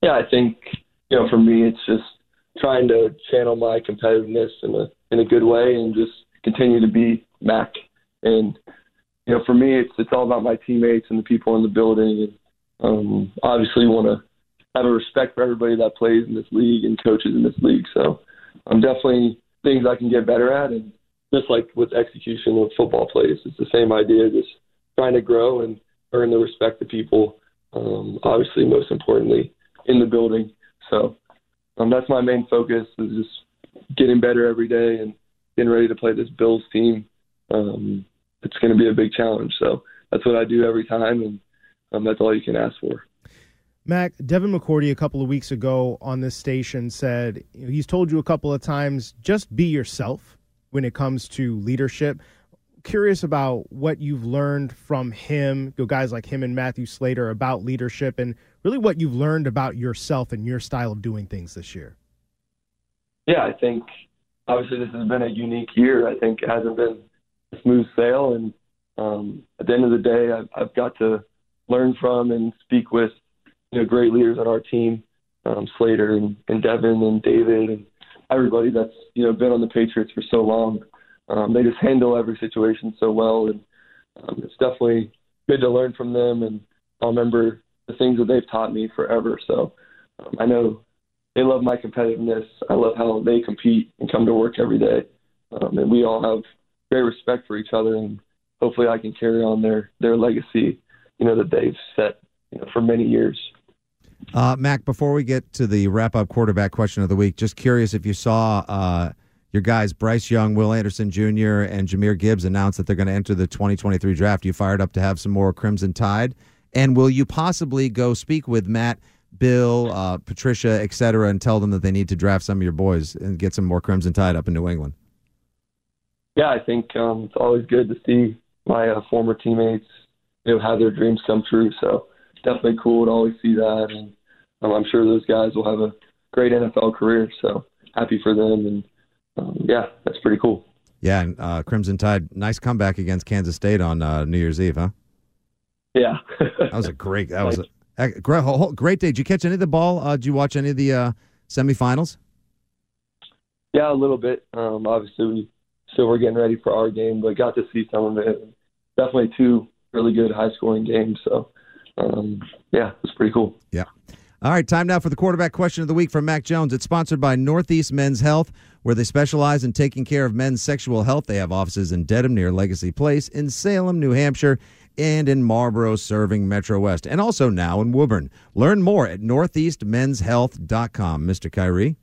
Yeah, I think you know, for me, it's just trying to channel my competitiveness in a in a good way and just continue to be Mac. And you know, for me, it's it's all about my teammates and the people in the building. And um, obviously, want to have a respect for everybody that plays in this league and coaches in this league. So, I'm definitely things I can get better at, and just like with execution of football plays, it's the same idea. Just trying to grow and earn the respect of people. Um, obviously, most importantly, in the building. So um, that's my main focus is just getting better every day and getting ready to play this Bills team. Um, it's going to be a big challenge. So that's what I do every time, and um, that's all you can ask for. Mac, Devin McCourty a couple of weeks ago on this station said he's told you a couple of times just be yourself when it comes to leadership. Curious about what you've learned from him, guys like him and Matthew Slater about leadership, and really what you've learned about yourself and your style of doing things this year. Yeah, I think obviously this has been a unique year. I think it hasn't been a smooth sail, and um, at the end of the day, I've, I've got to learn from and speak with you know great leaders on our team, um, Slater and, and Devin and David and everybody that's you know been on the Patriots for so long. Um, they just handle every situation so well, and um, it's definitely good to learn from them. And I'll remember the things that they've taught me forever. So um, I know they love my competitiveness. I love how they compete and come to work every day, um, and we all have great respect for each other. And hopefully, I can carry on their their legacy, you know, that they've set you know for many years. Uh, Mac, before we get to the wrap up quarterback question of the week, just curious if you saw uh, your guys, Bryce Young, Will Anderson Jr., and Jahmyr Gibbs, announce that they're going to enter the 2023 draft. You fired up to have some more Crimson Tide? And will you possibly go speak with Matt, Bill, uh, Patricia, et cetera, and tell them that they need to draft some of your boys and get some more Crimson Tide up in New England? Yeah, I think um, it's always good to see my uh, former teammates you know, have their dreams come true. So definitely cool to always see that, and um, I'm sure those guys will have a great NFL career. So happy for them, and um, yeah, that's pretty cool. Yeah, and uh, Crimson Tide, nice comeback against Kansas State on uh, New Year's Eve, huh? Yeah, that was a great. That was a, great, great day. Did you catch any of the ball? Uh, did you watch any of the uh, semifinals? Yeah, a little bit. Um, obviously, we still were getting ready for our game, but got to see some of it. Definitely two really good high scoring games. So um, yeah, it's pretty cool. Yeah. All right, time now for the quarterback question of the week from Mac Jones. It's sponsored by Northeast Men's Health, where they specialize in taking care of men's sexual health. They have offices in Dedham near Legacy Place, in Salem, New Hampshire, and in Marlboro, serving Metro West, and also now in Woburn. Learn more at northeastmenshealth.com. Mr. Kyrie.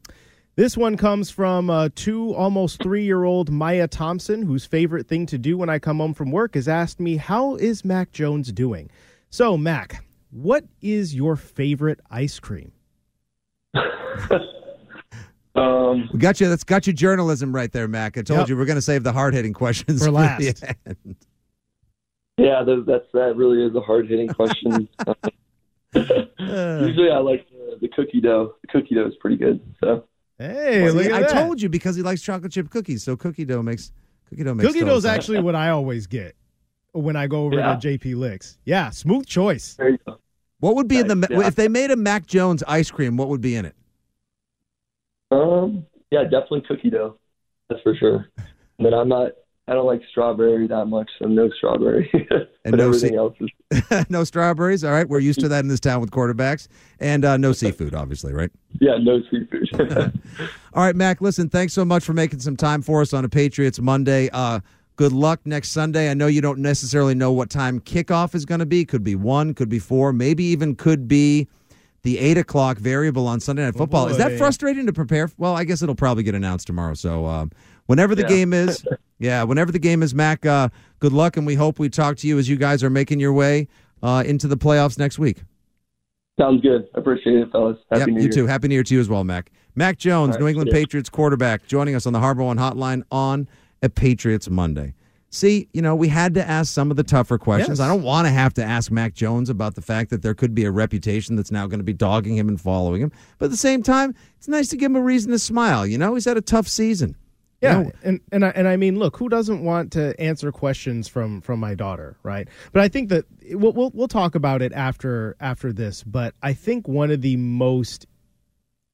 This one comes from uh, two almost three year old Maya Thompson, whose favorite thing to do when I come home from work is ask me, How is Mac Jones doing? So, Mac, what is your favorite ice cream? Um, We got you. That's got you journalism right there, Mac. I told Yep. you we're going to save the hard hitting questions For the last. end. yeah, that, that's that really is a hard hitting question. Usually, I like the, the cookie dough. The cookie dough is pretty good. So Hey, Well, look see, at I that. told you because he likes chocolate chip cookies. So cookie dough makes cookie dough makes Cookie total dough's sense. actually what I always get when I go over Yeah. to JP Licks. Yeah, smooth choice. there you go. What would be in the Yeah. if they made a Mac Jones ice cream? What would be in it? Um, yeah, definitely cookie dough. That's for sure. But I'm not. I don't like strawberry that much, so no strawberry. And but no everything se- else is no strawberries. All right, we're used to that in this town with quarterbacks, and uh, no seafood, obviously, right? yeah, no seafood. All right, Mac. Listen, thanks so much for making some time for us on a Patriots Monday. Uh, good luck next Sunday. I know you don't necessarily know what time kickoff is going to be. Could be one, could be four, maybe even could be the eight o'clock variable on Sunday Night Football. is that frustrating to prepare? Well, I guess it'll probably get announced tomorrow. So um, whenever the Yeah. game is, yeah, whenever the game is, Mac. Uh, good luck, and we hope we talk to you as you guys are making your way uh, into the playoffs next week. Sounds good. I appreciate it, fellas. Happy Yep, New you Year. too. Happy New Year to you as well, Mac. Mac Jones, All right, New England. Patriots quarterback, joining us on the Harbor One Hotline on a Patriots Monday. See, you know, we had to ask some of the tougher questions. Yes. I don't want to have to ask Mac Jones about the fact that there could be a reputation that's now going to be dogging him and following him. But at the same time, it's nice to give him a reason to smile. You know, he's had a tough season. Yeah, know, and and I, and I mean, look, who doesn't want to answer questions from from my daughter, right? But I think that we'll we'll, we'll talk about it after after this. But I think one of the most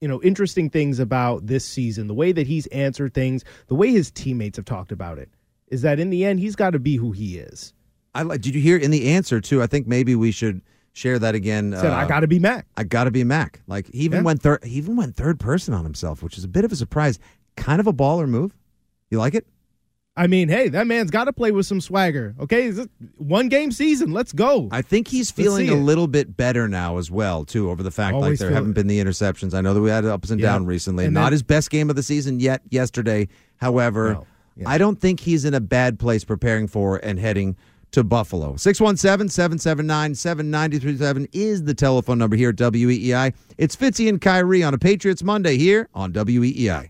you know interesting things about this season, the way that he's answered things, the way his teammates have talked about it, is that in the end, he's got to be who he is. I like. Did you hear in the answer too? I think maybe we should share that again. Said, uh, "I got to be Mac." I got to be Mac. Like he even Yeah. went third. He even went third person on himself, which is a bit of a surprise. Kind of a baller move. You like it? I mean, hey, that man's got to play with some swagger. Okay, one game season. Let's go. I think he's feeling a little bit better now as well, too, over the fact like there haven't it. been the interceptions. I know that we had ups and Yeah. down recently. And Not then- his best game of the season yet yesterday. However, No. Yeah. I don't think he's in a bad place preparing for and heading to Buffalo. 617-779-7937 is the telephone number here at WEEI. It's Fitzy and Kyrie on a Patriots Monday here on WEEI.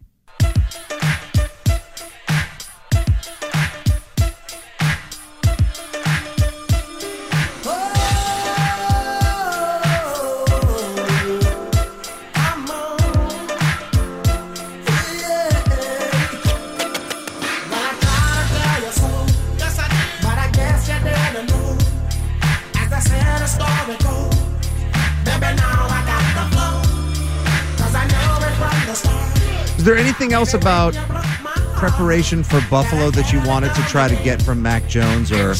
Anything else about preparation for Buffalo that you wanted to try to get from Mac Jones or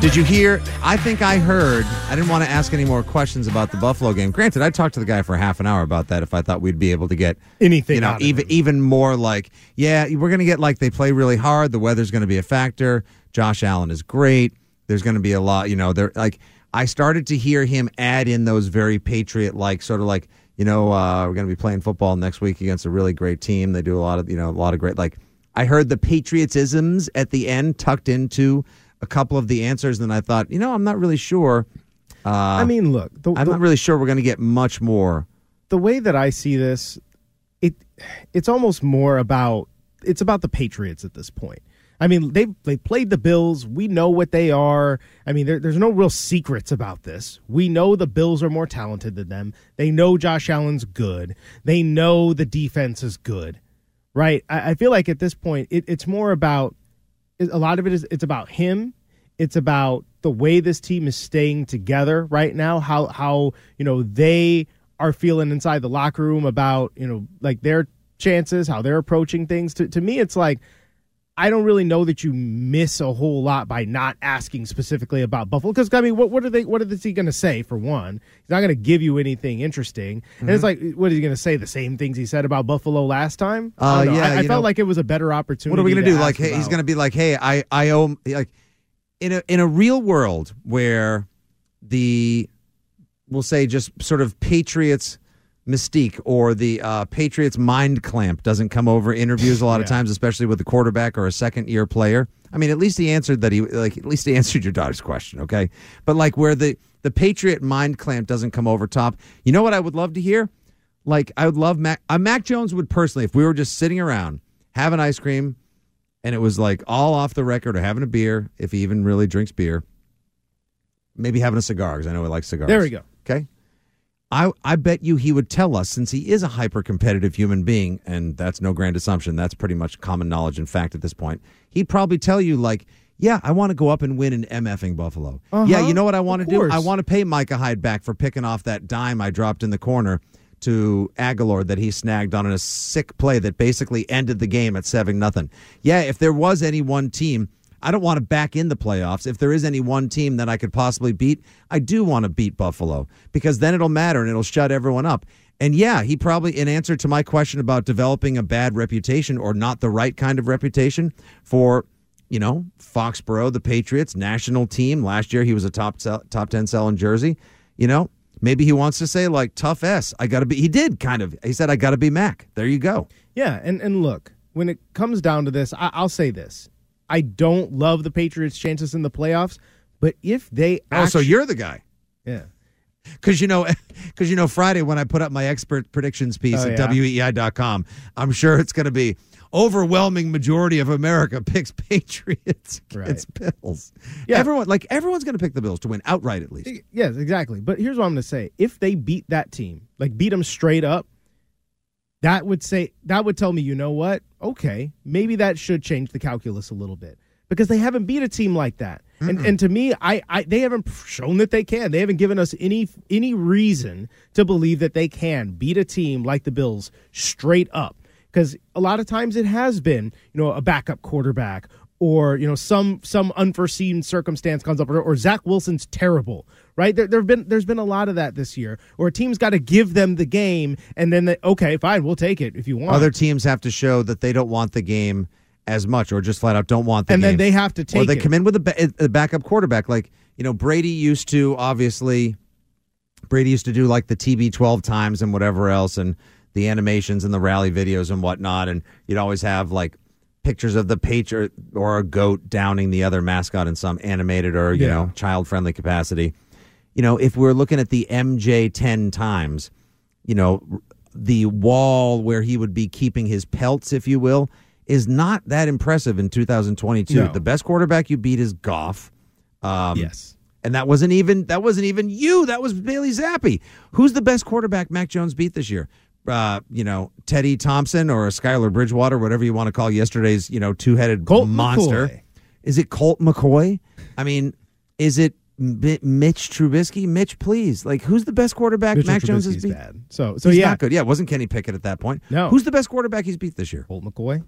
did you hear I think I heard I didn't want to ask any more questions about the Buffalo game. Granted, I talked to the guy for half an hour about that if I thought we'd be able to get Anything you know, even even more like, yeah, we're going to get like they play really hard, the weather's going to be a factor. Josh Allen is great. There's going to be a lot, you know, they're like I started to hear him add in those very patriot like sort of like you know, uh, we're going to be playing football next week against a really great team. They do a lot of, you know, a lot of great. Like, I heard the patriotisms at the end tucked into a couple of the answers, and I thought, you know, I'm not really sure. Uh, I mean, look, the, I'm the- not really sure we're going to get much more. the way that I see this, it it's almost more about it's about the Patriots at this point. I mean, they they played the Bills. We know what they are. I mean, there, there's no real secrets about this. We know the Bills are more talented than them. They know Josh Allen's good. They know the defense is good, right? I, I feel like at this point, it, it's more about a lot of it is it's about him. It's about the way this team is staying together right now. How how you know they are feeling inside the locker room about you know like their chances, how they're approaching things. To to me, it's like I don't really know that you miss a whole lot by not asking specifically about Buffalo. Because I mean, what what are they? What is he going to say? For one, he's not going to give you anything interesting. And it's like, what is he going to say? The same things he said about Buffalo last time? I Uh, don't yeah, I, I felt know- like it was a better opportunity. What are we gonna do? Like, hey, he's gonna be like, hey, I, I owe like in a in a real world where the we'll say just sort of Patriots mystique or the uh, Patriots mind clamp doesn't come over interviews a lot of times, especially with a quarterback or a second year player. I mean, at least he answered that he like at least he answered your daughter's question, okay? But like where the the Patriot mind clamp doesn't come over top. You know what I would love to hear? Like I would love Mac. Uh, Mac Jones would personally, if we were just sitting around having ice cream, and it was like all off the record or having a beer, if he even really drinks beer, maybe having a cigar because I know he likes cigars. There we go. Okay. I I bet you he would tell us since he is a hyper competitive human being, and that's no grand assumption. That's pretty much common knowledge and fact at this point. He'd probably tell you like. Yeah, I want to go up and win an MFing Buffalo. Uh-huh. Yeah, you know what I want to do? I want to pay Micah Hyde back for picking off that dime I dropped in the corner to Agholor that he snagged on a sick play that basically ended the game at seven nothing. Yeah, if there was any one team, I don't want to back in the playoffs. If there is any one team that I could possibly beat, I do want to beat Buffalo because then it'll matter and it'll shut everyone up. And yeah, he probably, in answer to my question about developing a bad reputation or not the right kind of reputation for, you know, Foxborough, the Patriots, national team. Last year he was a top sell, top ten sell in Jersey. You know, maybe he wants to say like tough S. I got to be. He did kind of. He said I got to be Mac. There you go. Yeah, and and look, when it comes down to this, I, I'll say this: I don't love the Patriots' chances in the playoffs, but if they Oh, so you're the guy. yeah. Because you know, because you know, Friday when I put up my expert predictions piece Oh, at yeah. weei.com, I'm sure it's going to be overwhelming majority of America picks Patriots against Bills. Yeah. everyone like everyone's going to pick the Bills to win outright at least. Yes, exactly. But here's what I'm going to say: if they beat that team, like beat them straight up, that would say that would tell me, you know what? Okay, maybe that should change the calculus a little bit because they haven't beat a team like that. And and to me, I, I they haven't shown that they can. They haven't given us any any reason to believe that they can beat a team like the Bills straight up. Because a lot of times it has been, you know, a backup quarterback or you know some some unforeseen circumstance comes up or, or Zach Wilson's terrible, right? There there've been there's been a lot of that this year, or a team's got to give them the game, and then they, okay, fine, we'll take it if you want. Other teams have to show that they don't want the game as much, or just flat out don't want the And game. then they have to take. or they it. come in with a, ba- eh, a backup quarterback. Like you know, Brady used to obviously. Brady used to do like the TB twelve times and whatever else, and the animations and the rally videos and whatnot, and you'd always have like pictures of the patriot or a goat downing the other mascot in some animated or you Yeah. know child friendly capacity. You know, if we're looking at the MJ ten times, you know, the wall where he would be keeping his pelts, if you will, is not that impressive in 2022. No. The best quarterback you beat is Goff. Um, yes. And that wasn't even that wasn't even you. That was Bailey Zappe. Who's the best quarterback Mac Jones beat this year? Uh, you know, Teddy Thompson or Skylar Bridgewater, whatever you want to call yesterday's, you know, two-headed monster. McCoy. Is it Colt McCoy? I mean, is it Mitch Trubisky? Mitch, please. Like, who's the best quarterback Mitchell Mac Jones has Trubisky's beat? bad. So so He's yeah, not good. Yeah, it wasn't Kenny Pickett at that point. No. Who's the best quarterback he's beat this year? Colt McCoy.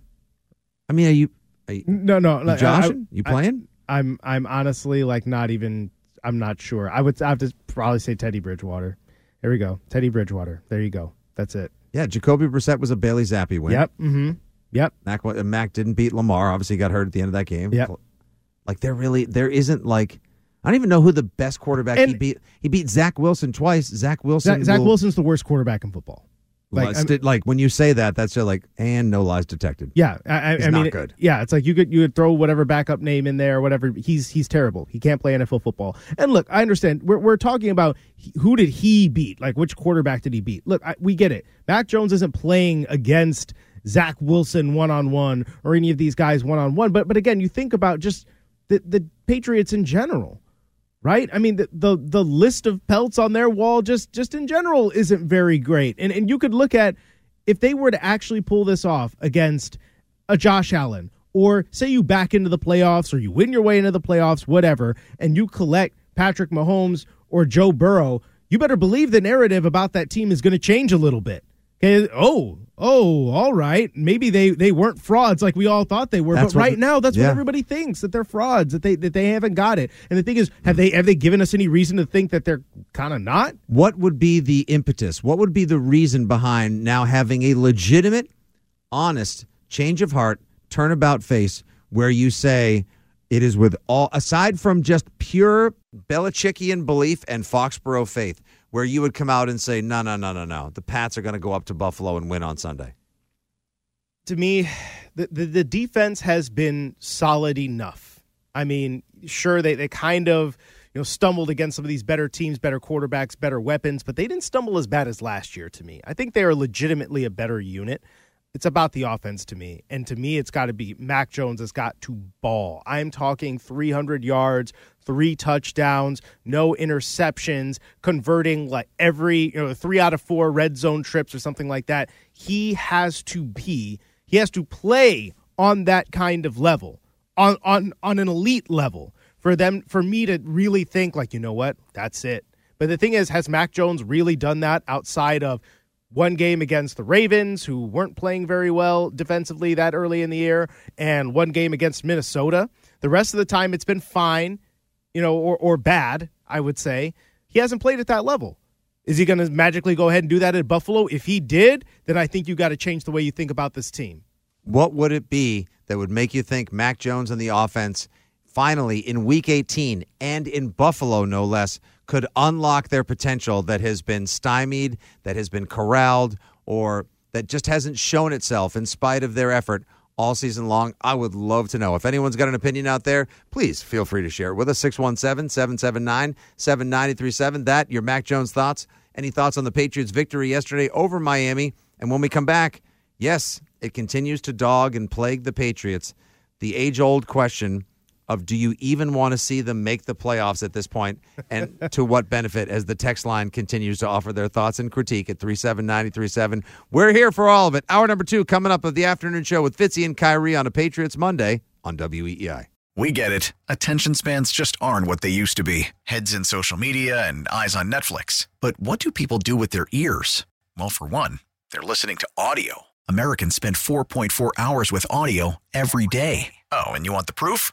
I mean, are you, are you, No, no, like, joshing? I- you playing? I'm I'm honestly like not even. I'm not sure. I would I have to probably say Teddy Bridgewater. There we go, Teddy Bridgewater. There you go. That's it. yeah, Jacoby Brissett was a Bailey Zappe win. Yep. Mm-hmm. Yep. Mac, Mac didn't beat Lamar. Obviously, got hurt at the end of that game. Yep. Like there really, there isn't like, I don't even know who the best quarterback he beat. He beat Zach Wilson twice. Zach Wilson. Zach, will- Wilson's the worst quarterback in football. Like, Like, when you say that, that's just like, and no lies detected. Yeah, I, I, mean, it- good. yeah, it's like you could you could throw whatever backup name in there, or whatever. He's he's terrible. He can't play NFL football. And look, I understand. We're we're talking about who did he beat? Like which quarterback did he beat? Look, I, we get it. Mac Jones isn't playing against Zach Wilson one on one or any of these guys one on one. But but again, you think about just the the Patriots in general. Right, I mean the, the the list of pelts on their wall just just in general isn't very great, and and you could look at if they were to actually pull this off against a Josh Allen, or say you back into the playoffs, or you win your way into the playoffs, whatever, and you collect Patrick Mahomes or Joe Burrow, you better believe the narrative about that team is going to change a little bit. Okay. Oh, oh, all right. Maybe they they weren't frauds like we all thought they were, That's but right now that's yeah. what everybody thinks that they're frauds that they that they haven't got it. And the thing is, have they have they given us any reason to think that they're kind of not? What would be the impetus? What would be the reason behind now having a legitimate, honest change of heart, turnabout face where you say it is with all, aside from just pure Belichickian belief and Foxborough faith, where you would come out and say, no, no, no, no, no. The Pats are going to go up to Buffalo and win on Sunday. to me, the, the, the defense has been solid enough. I mean, sure, they, they kind of you know stumbled against some of these better teams, better quarterbacks, better weapons, but they didn't stumble as bad as last year to me. I think they are legitimately a better unit. It's about the offense to me. And to me, it's got to be Mac Jones has got to ball. I'm talking 300 yards, three touchdowns, no interceptions, converting like every, you know, three out of four red zone trips or something like that. He has to be, he has to play on that kind of level, on, on, on an elite level for them, for me to really think like, you know what, that's it. But the thing is, has Mac Jones really done that outside of one game against the Ravens, who weren't playing very well defensively that early in the year, and one game against Minnesota. The rest of the time, it's been fine, you know, or, or bad, I would say. He hasn't played at that level. Is he going to magically go ahead and do that at Buffalo? If he did, then I think you got to change the way you think about this team. What would it be that would make you think Mac Jones and the offense finally in week 18 and in Buffalo, no less, could unlock their potential that has been stymied, that has been corralled, or that just hasn't shown itself in spite of their effort all season long? I would love to know. If anyone's got an opinion out there, please feel free to share it with us. 617 779 7937. That, your Mac Jones thoughts. Any thoughts on the Patriots' victory yesterday over Miami? And when we come back, yes, it continues to dog and plague the Patriots. The age old question of do you even want to see them make the playoffs at this point and to what benefit as the text line continues to offer their thoughts and critique at 37937. We're here for all of it. Hour number two coming up of the afternoon show with Fitzy and Kyrie on a Patriots Monday on WEEI. We get it. Attention spans just aren't what they used to be heads in social media and eyes on Netflix. But what do people do with their ears? Well, for one, they're listening to audio. Americans spend 4.4 hours with audio every day. Oh, and you want the proof?